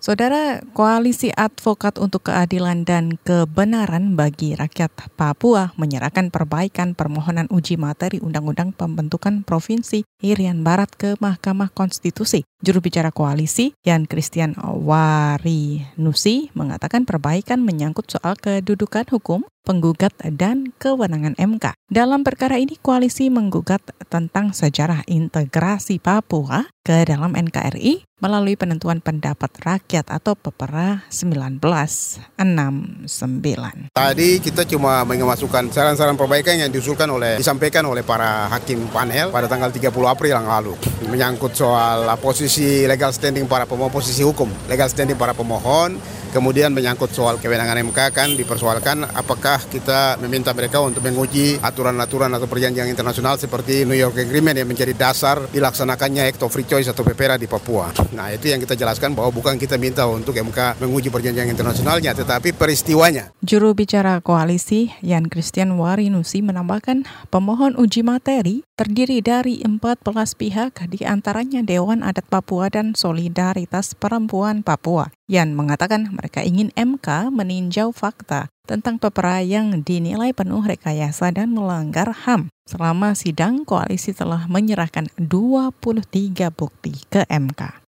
Saudara Koalisi Advokat untuk Keadilan dan Kebenaran bagi Rakyat Papua menyerahkan perbaikan permohonan uji materi Undang-Undang Pembentukan Provinsi Irian Barat ke Mahkamah Konstitusi. Juru bicara koalisi, Yan Christian Warinusi, mengatakan perbaikan menyangkut soal kedudukan hukum, penggugat, dan kewenangan MK. Dalam perkara ini, koalisi menggugat tentang sejarah integrasi Papua ke dalam NKRI melalui penentuan pendapat rakyat atau Pepera 1969. Tadi kita cuma memasukkan saran-saran perbaikan yang diusulkan oleh disampaikan oleh para hakim panel pada tanggal 30 April yang lalu menyangkut soal posisi legal standing para pemohon posisi hukum, legal standing para pemohon, kemudian menyangkut soal kewenangan MK kan dipersoalkan apakah kita meminta mereka untuk menguji aturan-aturan atau perjanjian internasional seperti New York Agreement yang menjadi dasar dilaksanakannya Act of Free Choice atau PPRA di Papua. Nah itu yang kita jelaskan bahwa bukan kita minta untuk MK menguji perjanjian internasionalnya tetapi peristiwanya. Juru bicara koalisi Yan Christian Warinusi menambahkan pemohon uji materi terdiri dari 14 pihak di antaranya Dewan Adat Papua dan Solidaritas Perempuan Papua. Yan mengatakan mereka ingin MK meninjau fakta tentang pepera yang dinilai penuh rekayasa dan melanggar HAM. Selama sidang, koalisi telah menyerahkan 23 bukti ke MK.